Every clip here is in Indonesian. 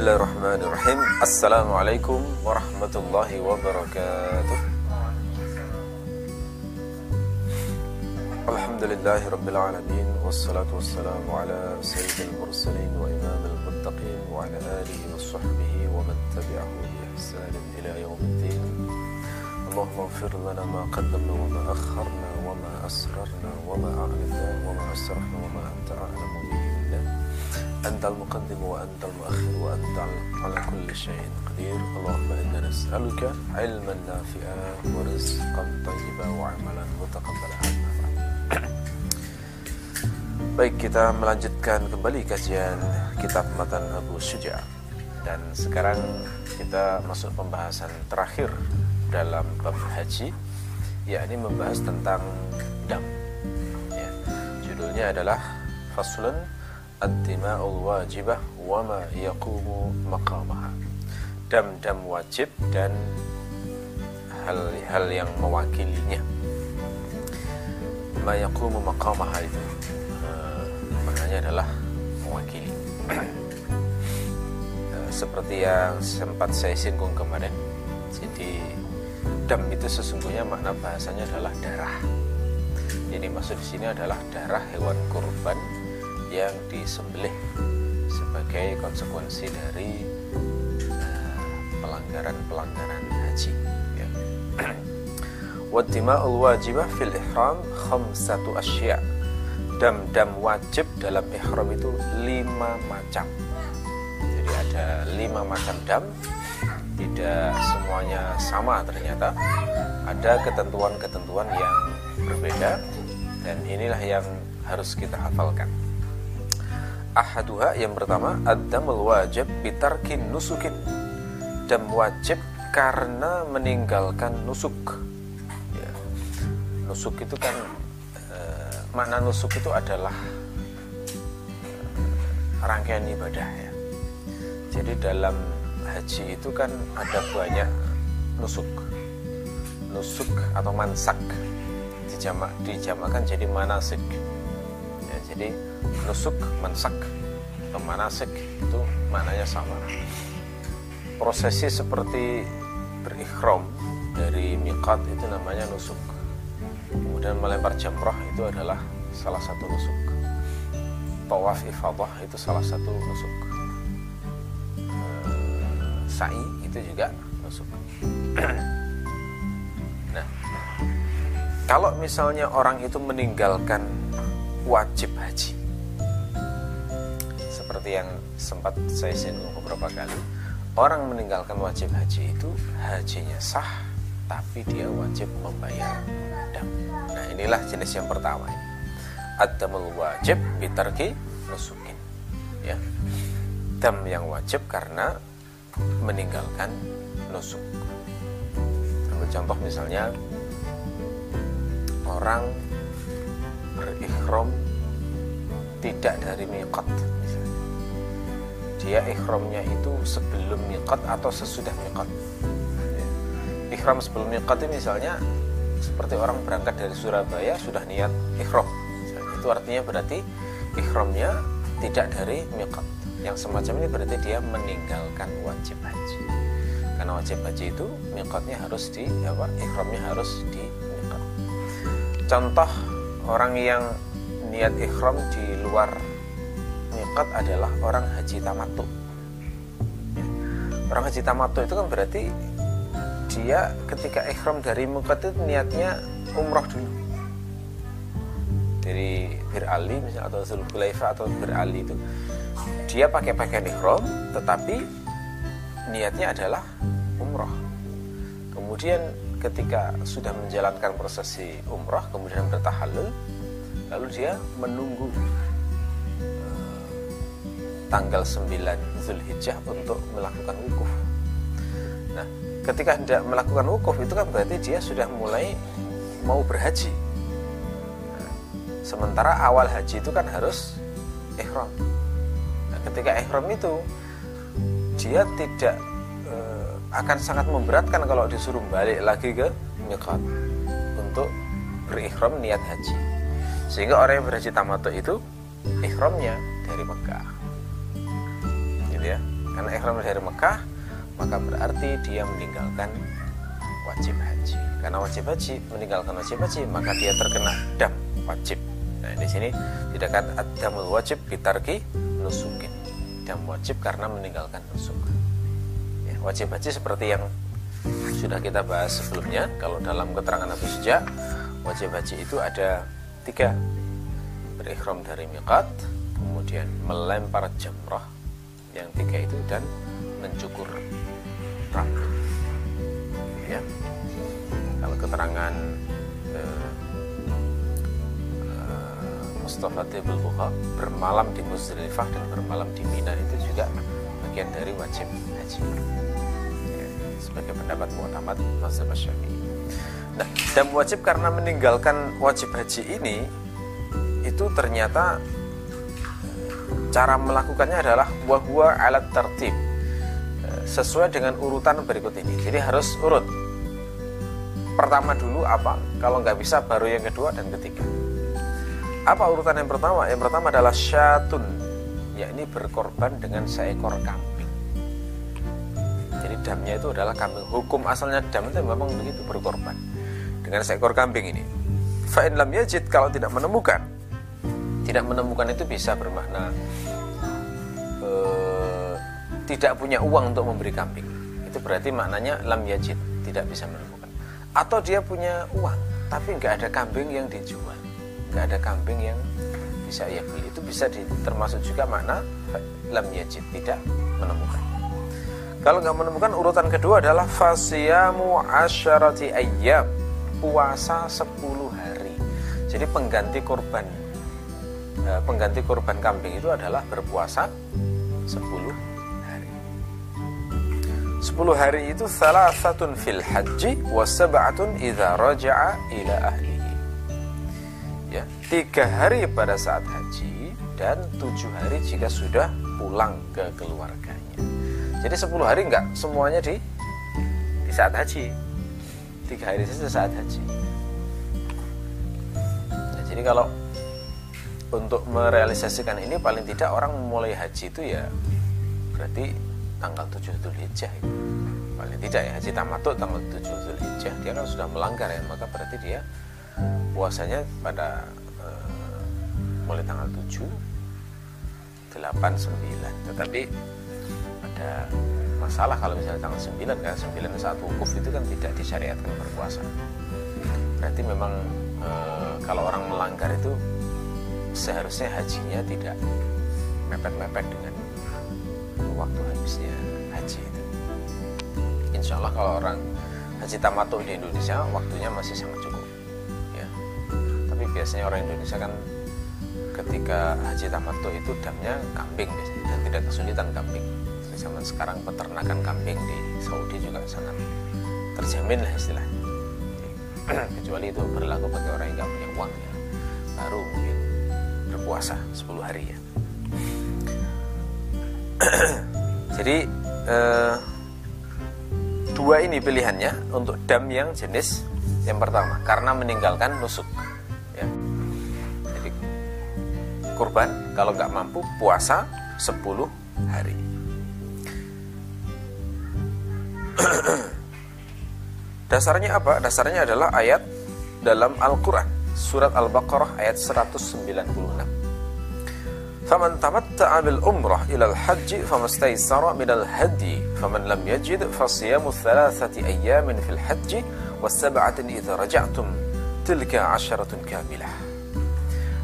الله الرحمن الرحيم السلام عليكم ورحمة الله وبركاته الحمد لله رب العالمين والصلاة والسلام على سيد المرسلين وإمام المتقين وعلى آله وصحبه ومن تبعه بإحسان إلى يوم الدين اللهم اغفر لنا ما قدمنا وما أخرنا وما أسررنا وما أعلنا وما أسرفنا وما أنت أعلم أنت المقدم وأنت المؤخر وأنت على كل شيء قدير اللهم إنا نسألك علما نافعا ورزقا طيبا وعملا متقبلا Baik, kita melanjutkan kembali kajian kitab Matan Abu Syuja Dan sekarang kita masuk pembahasan terakhir dalam bab haji yakni membahas tentang dam ya, Judulnya adalah Faslun ad-dima'ul wajibah wa ma yaqumu maqamaha. Dam-dam wajib dan hal-hal yang mewakilinya. Ma yaqumu maqamaha itu uh, maknanya adalah mewakili. Uh, seperti yang sempat saya singgung kemarin. Jadi dam itu sesungguhnya makna bahasanya adalah darah. Jadi maksud di sini adalah darah hewan kurban yang disembelih sebagai konsekuensi dari pelanggaran-pelanggaran uh, haji ya. Wadima'ul wajibah fil ihram khamsatu asya. Dam-dam wajib dalam ihram itu lima macam. Jadi ada lima macam dam Tidak semuanya sama ternyata. Ada ketentuan-ketentuan yang berbeda Dan inilah yang harus kita hafalkan ahaduha yang pertama ad-damul wajib bitarkin nusukin. Dam wajib karena meninggalkan nusuk. Ya. nusuk itu kan e, makna nusuk itu adalah e, rangkaian ibadah ya. Jadi dalam haji itu kan ada banyak nusuk. Nusuk atau mansak dijamak dijamakan jadi manasik. Ya, jadi nusuk mansak manasik itu maknanya sama. Prosesi seperti berikhram dari miqat itu namanya nusuk. Kemudian melempar jamrah itu adalah salah satu nusuk. Tawaf ifadah itu salah satu nusuk. Sa'i itu juga nusuk. Nah kalau misalnya orang itu meninggalkan wajib haji seperti yang sempat saya singgung beberapa kali orang meninggalkan wajib haji itu hajinya sah tapi dia wajib membayar dam nah inilah jenis yang pertama adamul wajib bitarki nusukin ya. Dam yang wajib karena meninggalkan nusuk. Ambil contoh misalnya orang berikhram tidak dari miqat misalnya. Dia ikhramnya itu sebelum miqat atau sesudah miqat. Ikhram sebelum miqat itu misalnya seperti orang berangkat dari Surabaya sudah niat ikhram. Itu artinya berarti ikhramnya tidak dari miqat. Yang semacam ini berarti dia meninggalkan wajib haji. Karena wajib haji itu miqatnya harus di apa? Ikhramnya harus di miqat. Contoh orang yang niat ikhram di luar miqat adalah orang haji tamatu orang haji tamatu itu kan berarti dia ketika ikhram dari miqat itu niatnya umroh dulu. Dari Bir Ali misalnya atau Zulhulaifa atau Bir Ali itu. Dia pakai pakaian ikhram tetapi niatnya adalah umroh. Kemudian ketika sudah menjalankan prosesi umrah kemudian bertahalul lalu dia menunggu tanggal 9 Zulhijjah untuk melakukan wukuf nah ketika tidak melakukan wukuf itu kan berarti dia sudah mulai mau berhaji sementara awal haji itu kan harus ihram nah, ketika ihram itu dia tidak akan sangat memberatkan kalau disuruh balik lagi ke miqat untuk berikhram niat haji. Sehingga orang yang berhaji tamattu itu ikhramnya dari Mekah. Karena ihram dari Mekah maka berarti dia meninggalkan wajib haji. Karena wajib haji meninggalkan wajib haji maka dia terkena dam wajib. Nah di sini tidak kan adamul wajib bitarki nusukin. Dam wajib karena meninggalkan nusuk. Ya, wajib haji seperti yang sudah kita bahas sebelumnya. Kalau dalam keterangan Abu Suja wajib haji itu ada tiga. Berikhram dari miqat kemudian melempar jamrah yang tiga itu dan mencukur rambut ya. Kalau keterangan eh, eh, Mustafa Buha bermalam di Muzdalifah dan bermalam di Mina itu juga bagian dari wajib haji. Sebagai pendapat mu'tamad mazhab Syafi'i. Nah, dan wajib karena meninggalkan wajib haji ini itu ternyata cara melakukannya adalah wahwa alat tertib sesuai dengan urutan berikut ini. Jadi harus urut. Pertama dulu apa? Kalau nggak bisa baru yang kedua dan ketiga. Apa urutan yang pertama? Yang pertama adalah syatun, yakni berkorban dengan seekor kambing damnya itu adalah kambing. Hukum asalnya dam itu memang begitu berkorban dengan seekor kambing ini. Fa'in lam yajid kalau tidak menemukan. Tidak menemukan itu bisa bermakna uh, tidak punya uang untuk memberi kambing. Itu berarti maknanya lam yajid, tidak bisa menemukan. Atau dia punya uang, tapi nggak ada kambing yang dijual. Nggak ada kambing yang bisa ia beli. Itu bisa di, termasuk juga makna lam yajid, tidak menemukan. Kalau nggak menemukan urutan kedua adalah fasiyamu asyarati ayyam puasa 10 hari. Jadi pengganti korban eh, pengganti korban kambing itu adalah berpuasa 10 hari. 10 hari itu salah satu fil haji wa sab'atun idza raja'a ila ahlihi. Ya, tiga hari pada saat haji dan tujuh hari jika sudah pulang ke keluarganya. Jadi 10 hari enggak semuanya di di saat haji. Tiga hari saja saat haji. Nah, jadi kalau untuk merealisasikan ini paling tidak orang memulai haji itu ya berarti tanggal 7 Dzulhijjah itu. Paling tidak ya haji tamatuk tanggal 7 Dzulhijjah dia kan sudah melanggar ya maka berarti dia puasanya pada uh, mulai tanggal 7 8 9 tetapi ada masalah kalau misalnya tanggal 9 kan 9 saat wukuf itu kan tidak disyariatkan berpuasa berarti memang e, kalau orang melanggar itu seharusnya hajinya tidak mepet-mepet dengan waktu habisnya haji itu. Insya Allah kalau orang haji tamatu di Indonesia waktunya masih sangat cukup ya. Tapi biasanya orang Indonesia kan ketika haji tamatu itu damnya kambing biasanya dan tidak kesulitan kambing. Zaman sekarang peternakan kambing di Saudi juga sangat terjamin lah istilahnya. Kecuali itu berlaku bagi orang yang nggak punya uang ya. Baru mungkin berpuasa 10 hari ya jadi eh, dua ini pilihannya untuk dam yang jenis yang pertama karena meninggalkan nusuk ya. jadi kurban kalau nggak mampu puasa 10 hari Dasarnya apa? Dasarnya adalah ayat dalam Al-Quran Surat Al-Baqarah ayat 196 Faman tamatta'a bil umrah ila al-hajji famastaysara min al-hadi Faman lam yajid fasiyamu thalathati ayyamin fil hajji Wasab'atin idha raja'tum Tilka asyaratun kamilah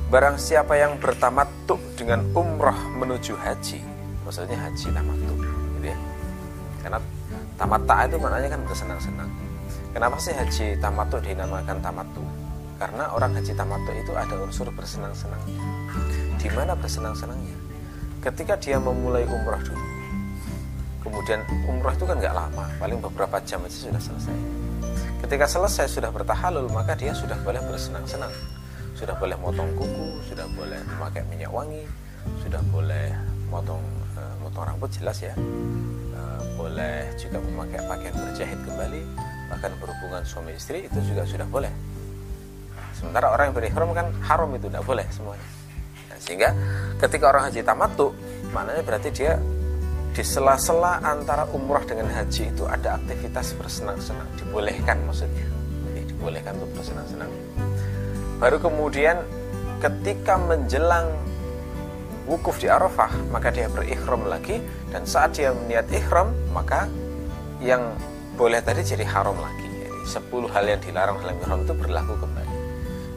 Barang siapa yang bertamattu dengan umrah menuju haji Maksudnya haji tamattu gitu ya. Karena tamat itu maknanya kan bersenang-senang Kenapa sih haji tamato dinamakan tamato? Karena orang haji tamato itu ada unsur bersenang-senang. Di mana bersenang-senangnya? Ketika dia memulai umrah dulu, kemudian umrah itu kan nggak lama, paling beberapa jam aja sudah selesai. Ketika selesai sudah bertahalul, maka dia sudah boleh bersenang-senang, sudah boleh motong kuku, sudah boleh memakai minyak wangi, sudah boleh motong uh, motong rambut jelas ya, uh, boleh juga memakai pakaian berjahit kembali, bahkan berhubungan suami istri itu juga sudah boleh. Sementara orang yang berihram kan haram itu tidak boleh semuanya nah, sehingga ketika orang haji tamattu maknanya berarti dia di sela-sela antara umroh dengan haji itu ada aktivitas bersenang-senang. Dibolehkan maksudnya. Dibolehkan untuk bersenang-senang. Baru kemudian ketika menjelang wukuf di Arafah maka dia berikhram lagi. Dan saat dia niat ikhram maka yang boleh tadi jadi haram lagi. Jadi 10 hal yang dilarang dalam ihram itu berlaku kembali.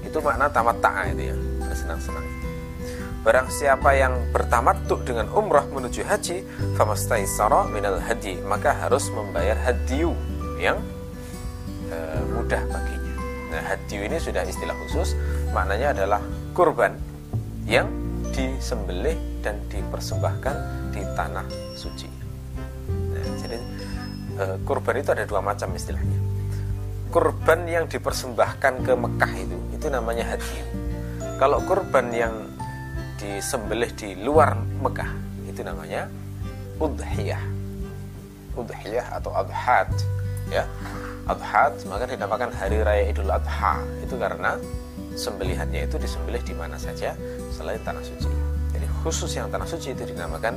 Itu makna tamat ta'a itu ya bersenang-senang Barang siapa yang bertamattu dengan umrah menuju haji, famastaisara minal hadi, maka harus membayar hadiu yang e, mudah baginya. Nah, hadiu ini sudah istilah khusus, maknanya adalah kurban yang disembelih dan dipersembahkan di tanah suci. Nah, jadi e, kurban itu ada dua macam istilahnya. Kurban yang dipersembahkan ke Mekah itu, itu namanya hadiu. Kalau kurban yang disembelih di luar Mekah. Itu namanya udhiyah. Udhiyah atau adhat ya. Adhat maka dinamakan hari raya idul adha. Itu karena sembelihannya itu disembelih di mana saja? Selain tanah suci. Jadi khusus yang tanah suci itu dinamakan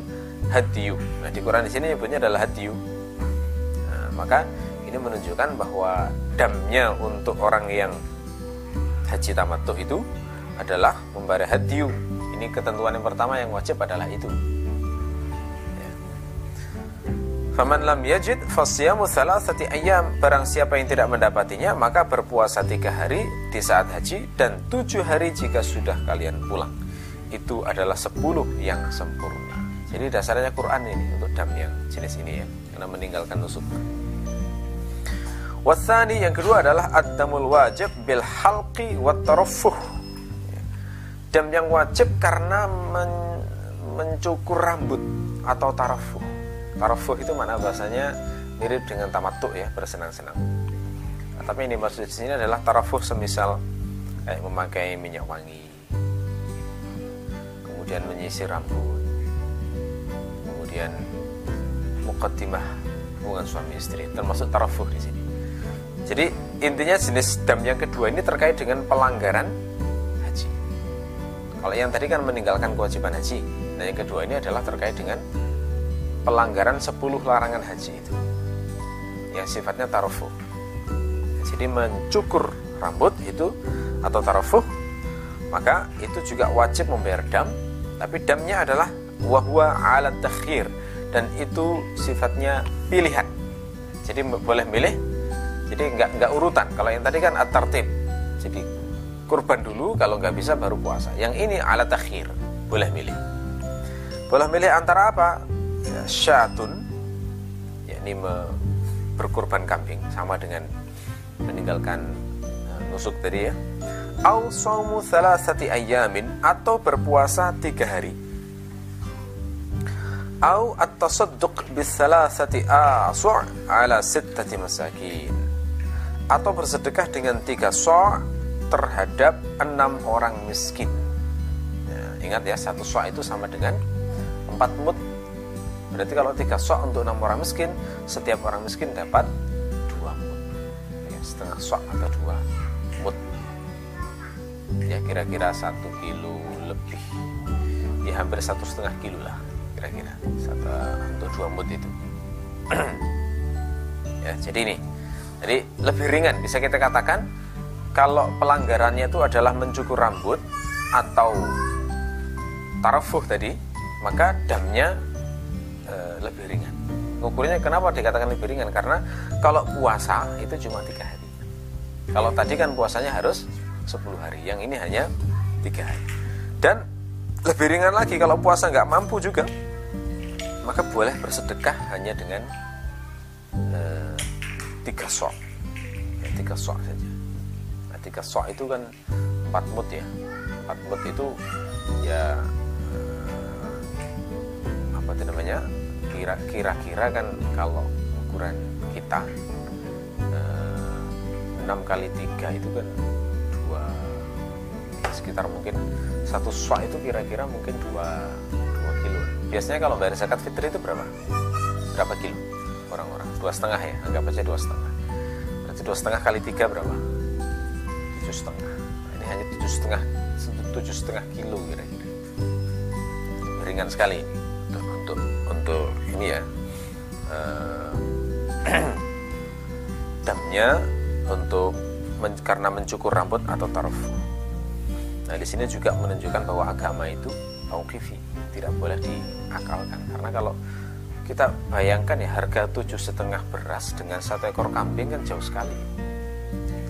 hadiyu nah di Quran di sini nyebutnya adalah hadiyu nah, maka ini menunjukkan bahwa damnya untuk orang yang haji tamattu itu adalah membayar hadiyu ini ketentuan yang pertama yang wajib adalah itu. Ya. Faman lam yajid fasyamu thalathati ayam Barang siapa yang tidak mendapatinya Maka berpuasa tiga hari di saat haji Dan tujuh hari jika sudah kalian pulang. Itu adalah sepuluh yang sempurna. Jadi dasarnya Quran ini Untuk dam yang jenis ini ya Karena meninggalkan nusuk. Wasani yang kedua adalah Ad-damul wajib bil halqi wa tarafuh dam yang wajib karena men mencukur rambut atau tarafuh. Tarafuh itu mana bahasanya mirip dengan tamattu ya, bersenang-senang. Nah, tapi ini maksud di sini adalah tarafuh semisal kayak memakai minyak wangi, kemudian menyisir rambut, kemudian mukaddimah hubungan suami istri, termasuk tarafuh di sini. Jadi intinya jenis dam yang kedua ini terkait dengan pelanggaran kalau yang tadi kan meninggalkan kewajiban haji. Nah yang kedua ini adalah terkait dengan pelanggaran 10 larangan haji itu. Yang sifatnya tarufu. Jadi mencukur rambut itu atau tarufu maka itu juga wajib membayar dam tapi damnya adalah wahwa alat takhir dan itu sifatnya pilihan jadi boleh milih jadi nggak nggak urutan kalau yang tadi kan at-tartib jadi kurban dulu kalau nggak bisa baru puasa. Yang ini alat takhir boleh milih. Boleh milih antara apa? Ya, syatun yakni berkurban kambing sama dengan meninggalkan uh, nusuk tadi ya. Au saumu thalathati ayamin atau berpuasa tiga hari. Au at-tasadduq bis thalathati asu' ala sittati masakin. Atau bersedekah dengan tiga so' terhadap enam orang miskin. Ya, ingat ya satu sok itu sama dengan empat mut. Berarti kalau tiga sok untuk enam orang miskin, setiap orang miskin dapat dua mut, ya, setengah sok atau dua mut. Ya kira-kira satu kilo lebih, ya hampir satu setengah kilo lah kira-kira satu untuk dua mut itu. ya jadi ini, jadi lebih ringan bisa kita katakan kalau pelanggarannya itu adalah mencukur rambut atau tarafuh tadi, maka damnya e, lebih ringan. Ukurnya kenapa dikatakan lebih ringan? Karena kalau puasa itu cuma tiga hari. Kalau tadi kan puasanya harus 10 hari, yang ini hanya tiga hari. Dan lebih ringan lagi kalau puasa nggak mampu juga, maka boleh bersedekah hanya dengan e, tiga sok, ya, tiga sok saja ketika sok itu kan empat mut ya. Empat mut itu ya eh, apa itu namanya? Kira kira-kira kan kalau ukuran kita eh, enam kali tiga itu kan dua sekitar mungkin satu sok itu kira-kira mungkin dua dua kilo. Biasanya kalau bayar zakat fitri itu berapa? Berapa kilo orang-orang? Dua setengah ya? Anggap aja dua setengah. Berarti dua setengah kali tiga berapa tujuh setengah nah, ini hanya tujuh setengah tujuh setengah kilo kira-kira ringan sekali untuk untuk untuk ini ya uh, damnya untuk men, karena mencukur rambut atau tarfu. Nah di sini juga menunjukkan bahwa agama itu tauqifi, tidak boleh diakalkan. Karena kalau kita bayangkan ya harga tujuh setengah beras dengan satu ekor kambing kan jauh sekali.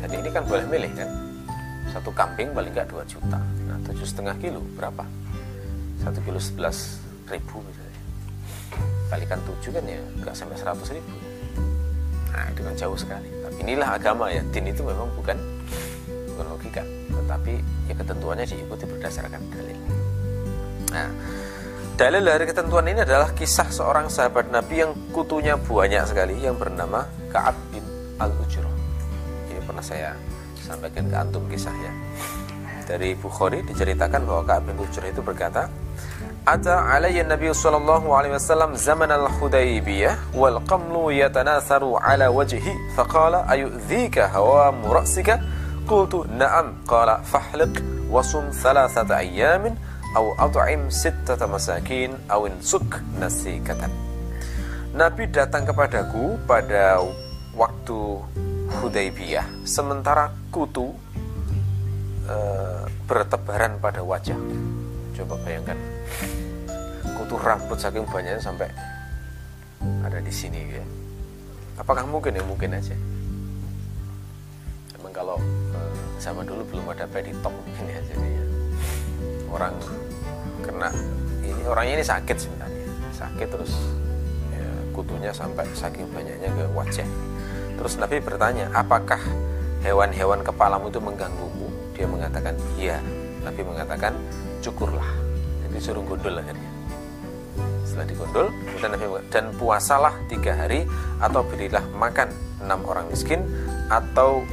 Dan ini kan boleh milih kan, satu kambing paling nggak 2 juta. Nah tujuh setengah kilo berapa? Satu kilo sebelas ribu misalnya. Kalikan tujuh kan ya nggak sampai seratus ribu. Nah itu kan jauh sekali inilah agama ya din itu memang bukan bukan logika tetapi ya ketentuannya diikuti berdasarkan dalil nah dalil dari ketentuan ini adalah kisah seorang sahabat Nabi yang kutunya banyak sekali yang bernama Ka'ab bin Al-Ujrah ini pernah saya sampaikan ke antum kisahnya dari Bukhari diceritakan bahwa Ka'ab bin Ujrah itu berkata Ata alayya Nabi sallallahu alaihi wasallam zaman al-Hudaybiyah wal qamlu yatanatharu ala wajhi faqala ayudhika hawa ra'sika? Qultu na'am. Qala fahliq wasum thalathata ayyamin aw at'im sittata masakin aw insuk nasikatan. Nabi datang kepadaku pada waktu Hudaybiyah sementara kutu uh, bertebaran pada wajah. Coba bayangkan kutu rambut saking banyaknya sampai ada di sini ya. Apakah mungkin ya? Mungkin aja. Emang kalau eh, zaman dulu belum ada top mungkin ya jadi ya orang kena ini orang ini sakit sebenarnya. Sakit terus ya, kutunya sampai saking banyaknya ke wajah. Terus Nabi bertanya apakah hewan-hewan kepalamu itu mengganggumu. Dia mengatakan iya. Nabi mengatakan cukurlah. Jadi suruh gondol akhirnya. Setelah digondol kemudian Nabi dan puasalah tiga hari atau berilah makan enam orang miskin atau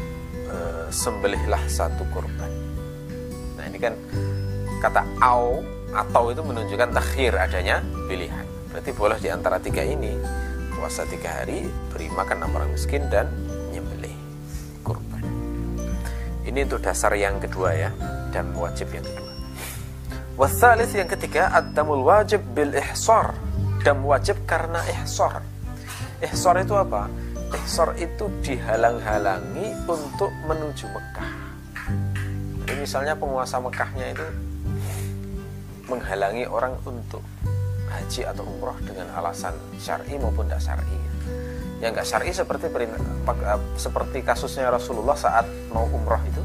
e, sembelihlah satu kurban. Nah ini kan kata au atau itu menunjukkan takhir adanya pilihan. Berarti boleh di antara tiga ini. Puasa tiga hari beri makan enam orang miskin dan ini untuk dasar yang kedua ya dan wajib yang kedua Wasalis yang ketiga ad-damul wajib bil ihsar. Dam wajib karena ihsar. Ihsar itu apa? Ihsar itu dihalang-halangi untuk menuju Mekah. Jadi misalnya penguasa Mekahnya itu menghalangi orang untuk haji atau umroh dengan alasan syar'i maupun tidak syar'i. Yang nggak syar'i seperti seperti kasusnya Rasulullah saat mau umroh itu.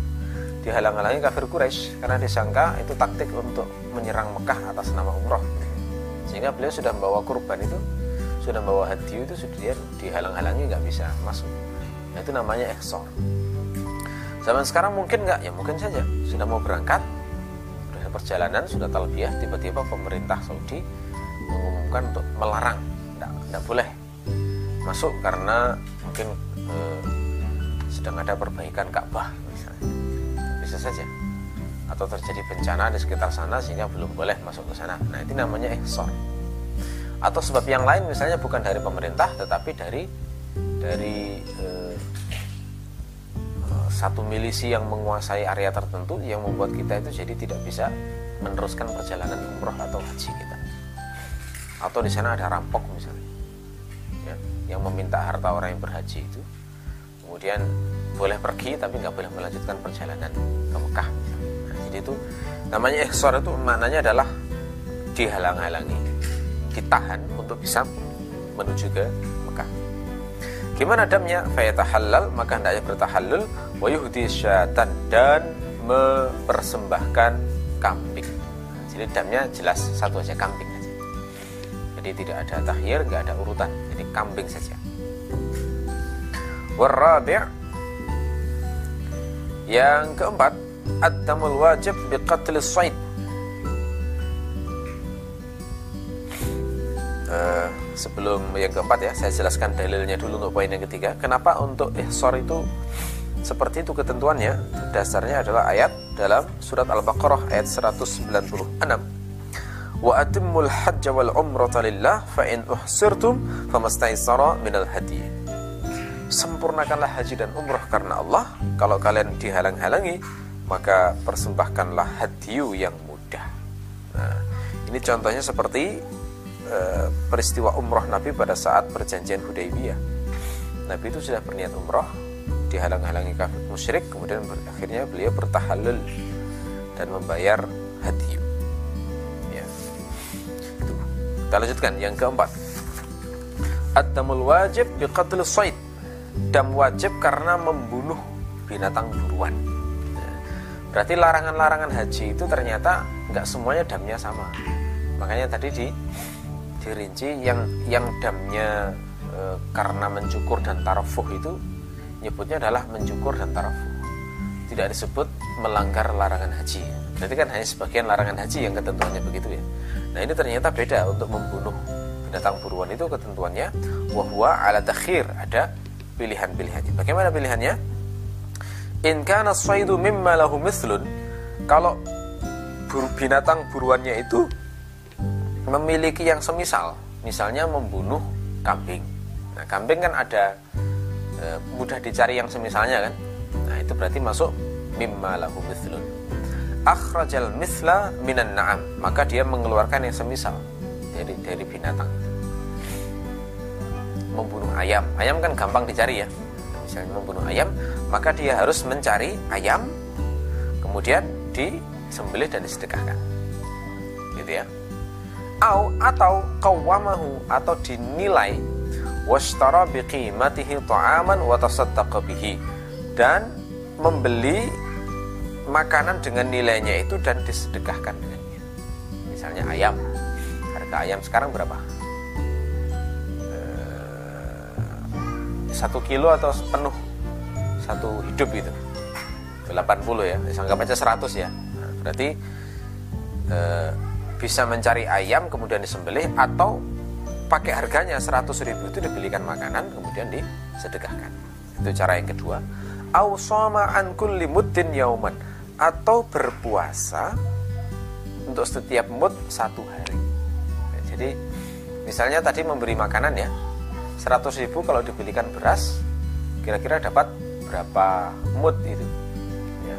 Dihalang-halangi kafir Quraisy karena disangka itu taktik untuk menyerang Mekah atas nama umroh sehingga beliau sudah membawa kurban itu sudah membawa hadiah itu sudah dia dihalang-halangi nggak bisa masuk. Nah, itu namanya eksor zaman sekarang mungkin nggak? Ya mungkin saja. Sudah mau berangkat sudah perjalanan sudah talbiyah tiba-tiba pemerintah Saudi mengumumkan untuk melarang. Tidak boleh masuk karena mungkin eh, sedang ada perbaikan Ka'bah bisa saja atau terjadi bencana di sekitar sana sehingga belum boleh masuk ke sana. Nah, itu namanya ihsar. Atau sebab yang lain misalnya bukan dari pemerintah tetapi dari dari eh, eh, satu milisi yang menguasai area tertentu yang membuat kita itu jadi tidak bisa meneruskan perjalanan umroh atau haji kita. Atau di sana ada rampok misalnya. Ya, yang meminta harta orang yang berhaji itu. Kemudian boleh pergi tapi nggak boleh melanjutkan perjalanan ke Mekah. Nah, jadi itu namanya ikhsar itu maknanya adalah dihalang-halangi ditahan untuk bisa menuju ke Mekah. Gimana damnya? Halal maka hendaknya bertahallul wa yuhdi syatan dan mempersembahkan kambing. Jadi damnya jelas satu aja kambing jadi tidak ada tahir nggak ada urutan jadi kambing saja warabi' Yang keempat, ad-damul wajib biqatl said. Uh, sebelum yang keempat ya, saya jelaskan dalilnya dulu untuk poin yang ketiga. Kenapa untuk ihsar itu seperti itu ketentuannya? Dasarnya adalah ayat dalam surat Al-Baqarah ayat 196. Wa atimmul hajj wal umrata lillah fa in uhsirtum famastaysara minal hadi sempurnakanlah haji dan umroh karena Allah kalau kalian dihalang-halangi maka persembahkanlah hadiu yang mudah nah, ini contohnya seperti e, peristiwa umroh Nabi pada saat perjanjian Hudaybiyah. Nabi itu sudah berniat umroh, dihalang-halangi kafir musyrik, kemudian akhirnya beliau bertahalul dan membayar hadiah. Kita lanjutkan yang keempat. Ad-damul wajib biqatl said. Dam wajib karena membunuh binatang buruan. Berarti larangan-larangan haji itu ternyata nggak semuanya damnya sama. Makanya tadi di dirinci yang yang damnya e, karena mencukur dan tarafuh itu nyebutnya adalah mencukur dan tarafuh. Tidak disebut melanggar larangan haji. Berarti kan hanya sebagian larangan haji yang ketentuannya begitu ya. Nah ini ternyata beda untuk membunuh binatang buruan itu ketentuannya wahwa ala takhir ada pilihan-pilihannya. Bagaimana pilihannya? in kana saidu mimma lahu mithlun kalau binatang buruannya itu memiliki yang semisal misalnya membunuh kambing nah kambing kan ada e, mudah dicari yang semisalnya kan nah itu berarti masuk mimma lahu mithlun akhrajal mithla minan na'am. Maka dia mengeluarkan yang semisal dari dari binatang. Membunuh ayam. Ayam kan gampang dicari ya. Misalnya membunuh ayam maka dia harus mencari ayam kemudian disembelih dan disedekahkan. Gitu ya. Au, atau kawamahu atau dinilai washtara biqimatihi ta'aman wa bihi. Dan membeli makanan dengan nilainya itu dan disedekahkan dengannya. Misalnya ayam. Harga ayam sekarang berapa? Eh, satu kilo atau penuh satu hidup itu 80 ya. Anggap aja 100 ya. Nah, berarti e, bisa mencari ayam kemudian disembelih atau pakai harganya 100 ribu itu dibelikan makanan kemudian disedekahkan. Itu cara yang kedua. Awsama an kulli muddin yauman atau berpuasa untuk setiap mud satu hari. Jadi misalnya tadi memberi makanan ya 100 ribu kalau dibelikan beras kira-kira dapat berapa mood itu? Ya.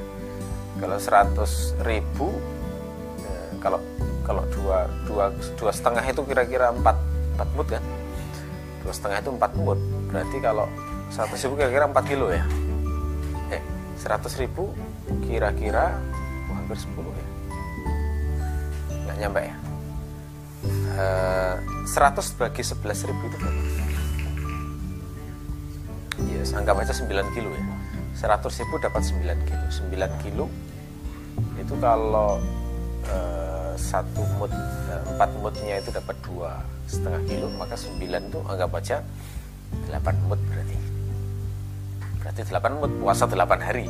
kalau 100 ribu ya, kalau kalau dua dua dua setengah itu kira-kira empat empat mood kan? Dua setengah itu empat mood. Berarti kalau 100 ribu kira-kira 4 kilo ya? Eh 100 ribu kira-kira oh, hampir 10 ya. Nggak nyampe ya? E, eh, 100 bagi 11 ribu itu berapa? Anggap aja 9 kilo ya. 100 ribu dapat 9 kilo. 9 kilo itu kalau eh, satu mood eh, empat itu dapat dua setengah kilo maka 9 itu anggap aja 8 mood berarti. Berarti 8 mood puasa 8 hari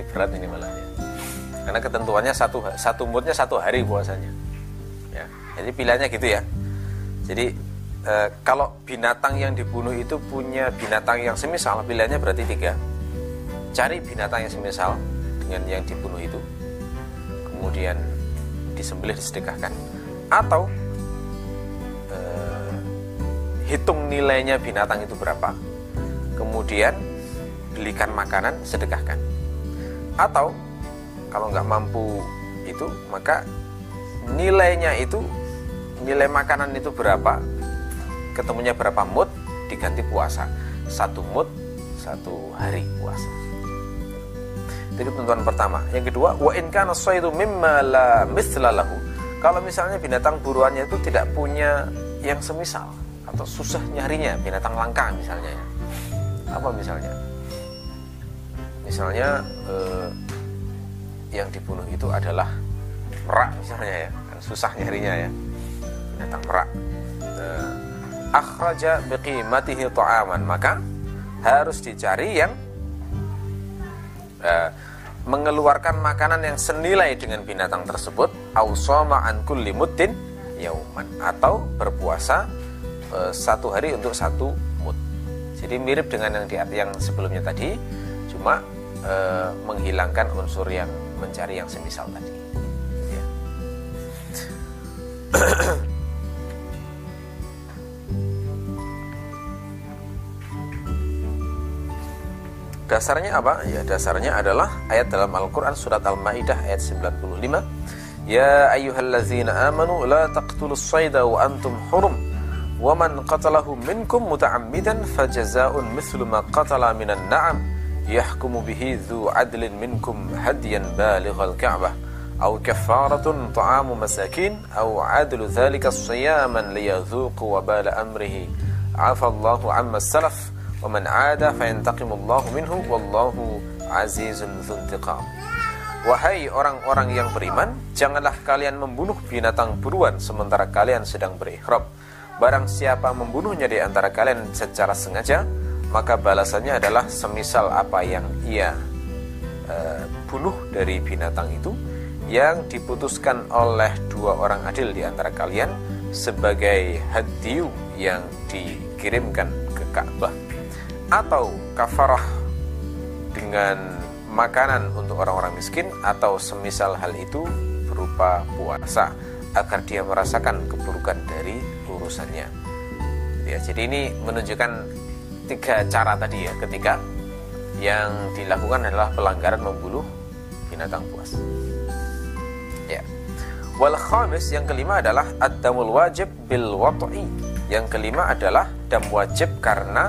berat ini malah ya. Karena ketentuannya satu satu moodnya satu hari puasanya. Ya jadi pilihannya gitu ya. Jadi e, kalau binatang yang dibunuh itu punya binatang yang semisal pilihannya berarti tiga. Cari binatang yang semisal dengan yang dibunuh itu. Kemudian disembelih disedekahkan. Atau e, hitung nilainya binatang itu berapa. Kemudian belikan makanan sedekahkan atau kalau nggak mampu itu maka nilainya itu nilai makanan itu berapa? Ketemunya berapa mood? Diganti puasa. Satu mood satu hari puasa. Itu ketentuan pertama. Yang kedua wa in kana itu mimma kalau misalnya binatang buruannya itu tidak punya yang semisal atau susah nyarinya binatang langka misalnya ya. Apa misalnya misalnya eh, yang dibunuh itu adalah merak misalnya ya kan susah nyarinya ya. Binatang merak eh, akhraja biqimatihi ta'aman maka harus dicari yang uh, mengeluarkan makanan yang senilai dengan binatang tersebut ausoma an kulli yauman atau berpuasa uh, satu hari untuk satu mud jadi mirip dengan yang di yang sebelumnya tadi cuma uh, menghilangkan unsur yang mencari yang semisal tadi ya. Dasarnya apa? Ya dasarnya adalah ayat dalam Al-Quran surat Al-Ma'idah ayat 95 Ya ayyuhallazina amanu la taqtulus sayda wa antum hurum wa man qatalahu minkum muta'ammidan fajaza'un mithlu ma qatala minan na'am yahkumu bihi dhu adlin minkum hadiyan balighal ka'bah aw kafaratun ta'amu masakin aw adlu dhalika siyaman liyadhuqu wabala amrihi afallahu amma salaf wa man 'ada fayantaqimullahu minhu wallahu azizun dzuntiqam Wahai orang-orang yang beriman, janganlah kalian membunuh binatang buruan sementara kalian sedang berihram. Barang siapa membunuhnya di antara kalian secara sengaja, maka balasannya adalah semisal apa yang ia uh, bunuh dari binatang itu yang diputuskan oleh dua orang adil di antara kalian sebagai hadiu yang dikirimkan ke Ka'bah atau kafarah dengan makanan untuk orang-orang miskin atau semisal hal itu berupa puasa agar dia merasakan keburukan dari urusannya. Ya, jadi ini menunjukkan tiga cara tadi ya ketika yang dilakukan adalah pelanggaran membunuh binatang buas. Ya. Wal khamis yang kelima adalah ad-damul wajib bil wat'i. Yang kelima adalah dam wajib karena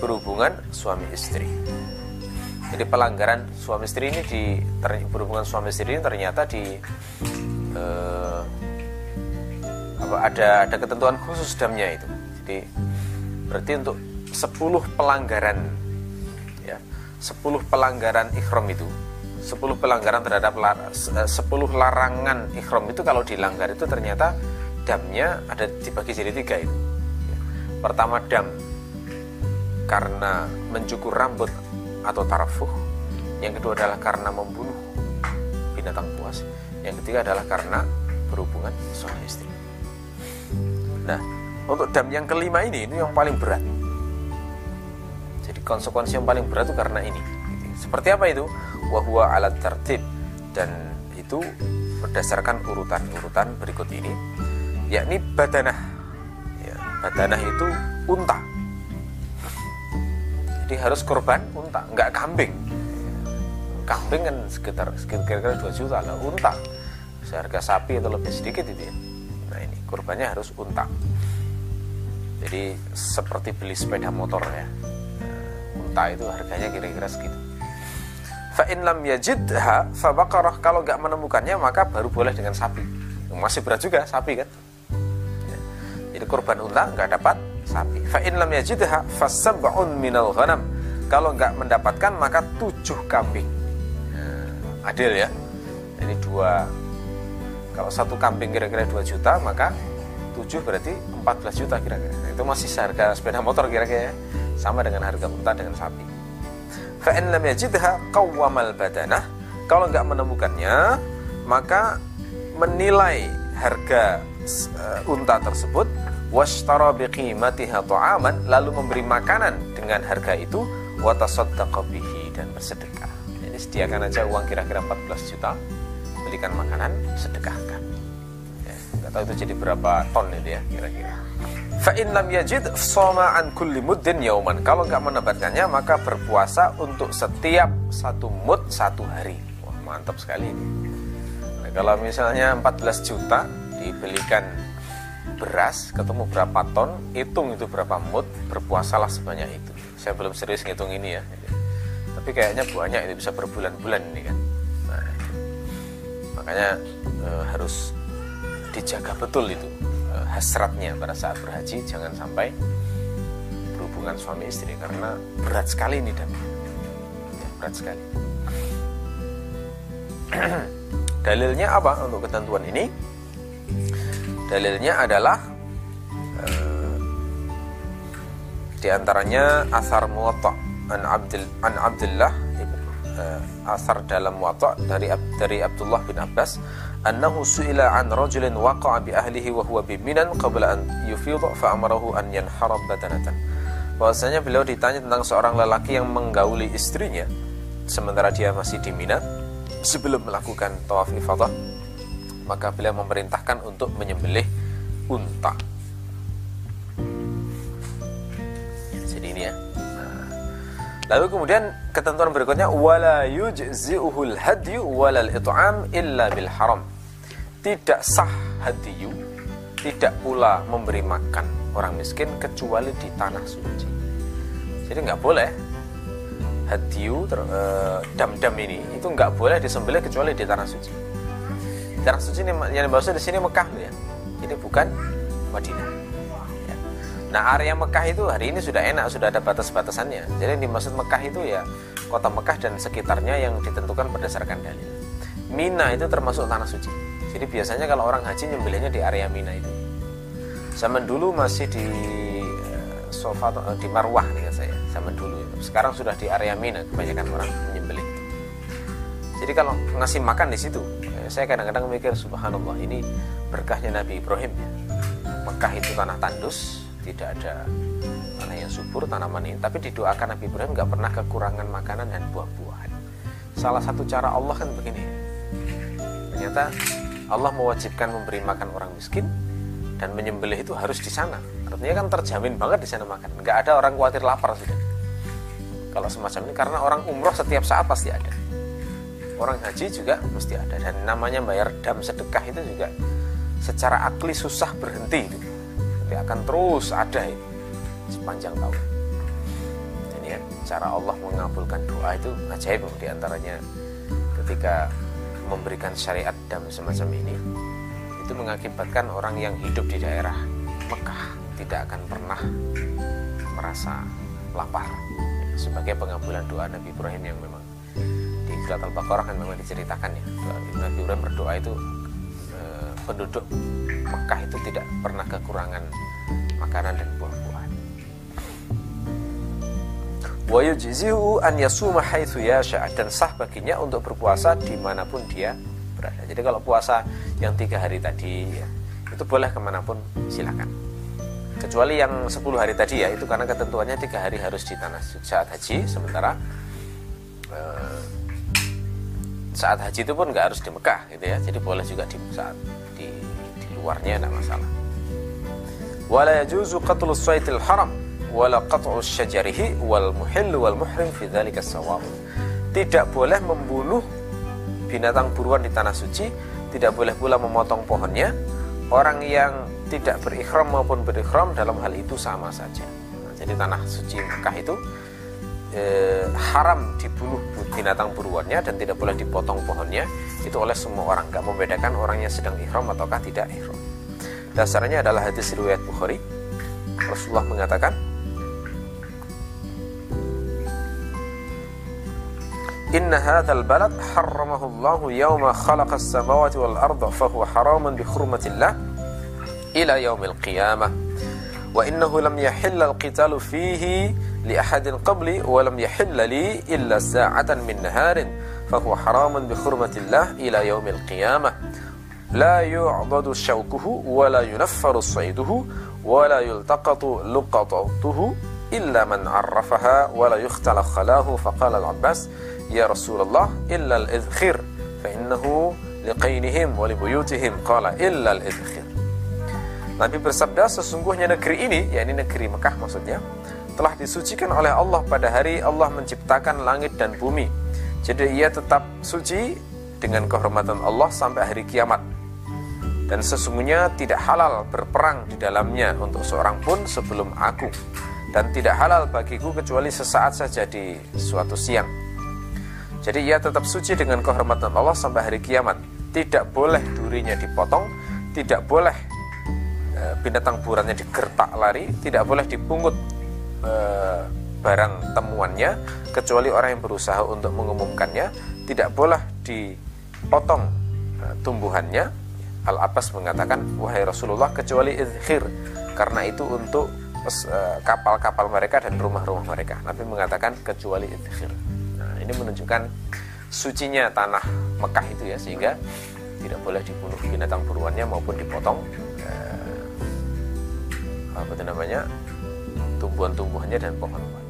berhubungan suami istri. Jadi pelanggaran suami istri ini di ter, berhubungan suami istri ini ternyata di eh, apa ada ada ketentuan khusus damnya itu. Jadi berarti untuk 10 pelanggaran ya 10 pelanggaran ikhram itu 10 pelanggaran terhadap lar, 10 larangan ikhram itu kalau dilanggar itu ternyata damnya ada dibagi jadi tiga itu. Pertama dam karena mencukur rambut atau tarafuh. Yang kedua adalah karena membunuh binatang buas. Yang ketiga adalah karena berhubungan suami istri. Nah, untuk dam yang kelima ini itu yang paling berat. Konsekuensi yang paling berat itu karena ini. Seperti apa itu? Wahwa alat tertib. Dan itu berdasarkan urutan-urutan berikut ini, yakni badanah. Ya, badanah itu unta. Jadi harus korban unta nggak kambing. Kambing kan sekitar kira-kira 2 juta lah unta. Seharga sapi atau lebih sedikit itu ya. Nah ini korbannya harus unta. Jadi seperti beli sepeda motor ya unta itu harganya kira-kira segitu fa'in lam yajidha fabakarah kalau nggak menemukannya maka baru boleh dengan sapi masih berat juga sapi kan ya. jadi korban unta nggak dapat sapi. Fa in lam yajidha fasab'un minal ghanam. Kalau enggak mendapatkan maka tujuh kambing. Nah, adil ya. Ini dua kalau satu kambing kira-kira 2 juta maka tujuh berarti 14 juta kira-kira. Itu masih seharga sepeda motor kira-kira ya. Sama dengan harga unta dengan sapi. Fa in lam yajidha qawwamal badanah. Kalau enggak menemukannya maka menilai harga uh, unta tersebut washtara biqimatiha ta'aman lalu memberi makanan dengan harga itu wa bihi dan bersedekah. Jadi sediakan aja uang kira-kira 14 juta belikan makanan sedekahkan. Ya, enggak tahu itu jadi berapa ton itu ya kira-kira. Fa in lam yajid soma an kulli muddin yauman. Kalau enggak mendapatkannya maka berpuasa untuk setiap satu mud satu hari. Wah, mantap sekali ini. Nah, kalau misalnya 14 juta dibelikan beras ketemu berapa ton hitung itu berapa mut berpuasalah sebanyak itu saya belum serius ngitung ini ya tapi kayaknya banyak itu bisa berbulan-bulan ini kan nah, makanya e, harus dijaga betul itu hasratnya pada saat berhaji jangan sampai berhubungan suami istri karena berat sekali ini dan berat sekali. Dalilnya apa untuk ketentuan ini? Dalilnya adalah uh, di antaranya asar muwatta an Abdul an Abdullah uh, asar dalam muwatta dari dari Abdullah bin Abbas annahu su'ila an rajulin waqa'a bi ahlihi wa huwa bi Minan qabla an yufidha fa amarahu an yanhara badanatan bahwasanya beliau ditanya tentang seorang lelaki yang menggauli istrinya sementara dia masih di Mina sebelum melakukan tawaf ifadah maka beliau memerintahkan untuk menyembelih unta. Jadi ini ya. Lalu kemudian ketentuan berikutnya wala yujzi'uhul hadyu walal it'am illa bil haram. tidak sah hadiyu tidak pula memberi makan orang miskin kecuali di tanah suci jadi nggak boleh hadiyu eh, dam-dam ini itu nggak boleh disembelih kecuali di tanah suci tanah suci ini yang dimaksud di sini Mekah ya jadi bukan Madinah. Nah area Mekah itu hari ini sudah enak sudah ada batas-batasannya jadi yang dimaksud Mekah itu ya kota Mekah dan sekitarnya yang ditentukan berdasarkan dalil Mina itu termasuk tanah suci jadi biasanya kalau orang haji nyembelihnya di area Mina itu zaman dulu masih di sofa eh, di Marwah nih saya zaman dulu itu. Sekarang sudah di area Mina kebanyakan orang menyembelih. Jadi kalau ngasih makan di situ, eh, saya kadang-kadang mikir subhanallah ini berkahnya Nabi Ibrahim ya. Mekah itu tanah tandus, tidak ada tanah yang subur, tanaman ini. Tapi didoakan Nabi Ibrahim nggak pernah kekurangan makanan dan buah-buahan. Salah satu cara Allah kan begini. Ternyata Allah mewajibkan memberi makan orang miskin dan menyembelih itu harus di sana. Artinya kan terjamin banget di sana makan. Nggak ada orang khawatir lapar sudah. Kalau semacam ini karena orang umroh setiap saat pasti ada. Orang haji juga mesti ada dan namanya bayar dam sedekah itu juga secara akli susah berhenti itu. Tapi akan terus ada sepanjang tahun. Ini ya cara Allah mengabulkan doa itu ajaib di antaranya ketika memberikan syariat dam semacam ini itu mengakibatkan orang yang hidup di daerah Mekah tidak akan pernah merasa lapar sebagai pengabulan doa Nabi Ibrahim yang memang di surat Al-Baqarah kan memang diceritakan ya Nabi Ibrahim berdoa itu eh, penduduk Mekah itu tidak pernah kekurangan makanan dan buah-buahan wa yujzihu an yasuma haitsu yasha dan sah baginya untuk berpuasa di mana pun dia berada. Jadi kalau puasa yang tiga hari tadi ya, itu boleh ke mana pun silakan. Kecuali yang 10 hari tadi ya itu karena ketentuannya tiga hari harus di tanah saat haji, sementara eh, saat haji itu pun nggak harus di Mekah gitu ya. Jadi boleh juga di saat di, di luarnya tidak masalah. Wala yajuzu qatlu saitil haram wala qat'u syajarihi wal muhill wal muhrim fi dzalika Tidak boleh membunuh binatang buruan di tanah suci, tidak boleh pula memotong pohonnya. Orang yang tidak berikhram maupun berikhram dalam hal itu sama saja. Nah, jadi tanah suci Mekah itu eh, haram dibunuh binatang buruannya dan tidak boleh dipotong pohonnya itu oleh semua orang. Gak membedakan orangnya sedang ihram ataukah tidak ihram. Dasarnya adalah hadis riwayat Bukhari. Rasulullah mengatakan Inna hadzal balad harramahu Allah yawma khalaqa as-samawati wal arda fahuwa haraman bi hurmatillah ila yaumil qiyamah. Wa innahu lam yahilla al-qitalu fihi لأحد قبلي ولم يحل لي إلا ساعة من نهار فهو حرام بحرمة الله إلى يوم القيامة. لا يعضد شوكه ولا ينفر صيده ولا يلتقط لقطته إلا من عرفها ولا يختل خلاه. فقال العباس يا رسول الله إلا الإذخر فإنه لقينهم ولبيوتهم. قال إلا الإذخر. Nabi bersabda sesungguhnya negeri ini, ya ini negeri Mekah maksudnya, telah disucikan oleh Allah pada hari Allah menciptakan langit dan bumi. Jadi ia tetap suci dengan kehormatan Allah sampai hari kiamat. Dan sesungguhnya tidak halal berperang di dalamnya untuk seorang pun sebelum aku. Dan tidak halal bagiku kecuali sesaat saja di suatu siang. Jadi ia tetap suci dengan kehormatan Allah sampai hari kiamat. Tidak boleh durinya dipotong, tidak boleh e, binatang burannya digertak lari, tidak boleh dipungut e, barang temuannya kecuali orang yang berusaha untuk mengumumkannya, tidak boleh dipotong e, tumbuhannya. Al Abbas mengatakan, wahai Rasulullah kecuali izhir karena itu untuk kapal-kapal mereka dan rumah-rumah mereka. Nabi mengatakan kecuali izhir ini menunjukkan sucinya tanah Mekah itu ya sehingga tidak boleh dibunuh binatang buruannya maupun dipotong eh, apa itu namanya tumbuhan-tumbuhannya dan pohon-pohon